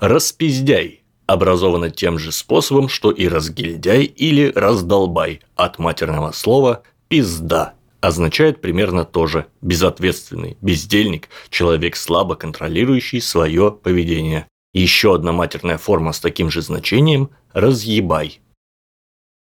Распиздяй образовано тем же способом, что и разгильдяй или раздолбай от матерного слова «пизда» означает примерно то же – безответственный, бездельник, человек, слабо контролирующий свое поведение. Еще одна матерная форма с таким же значением – разъебай.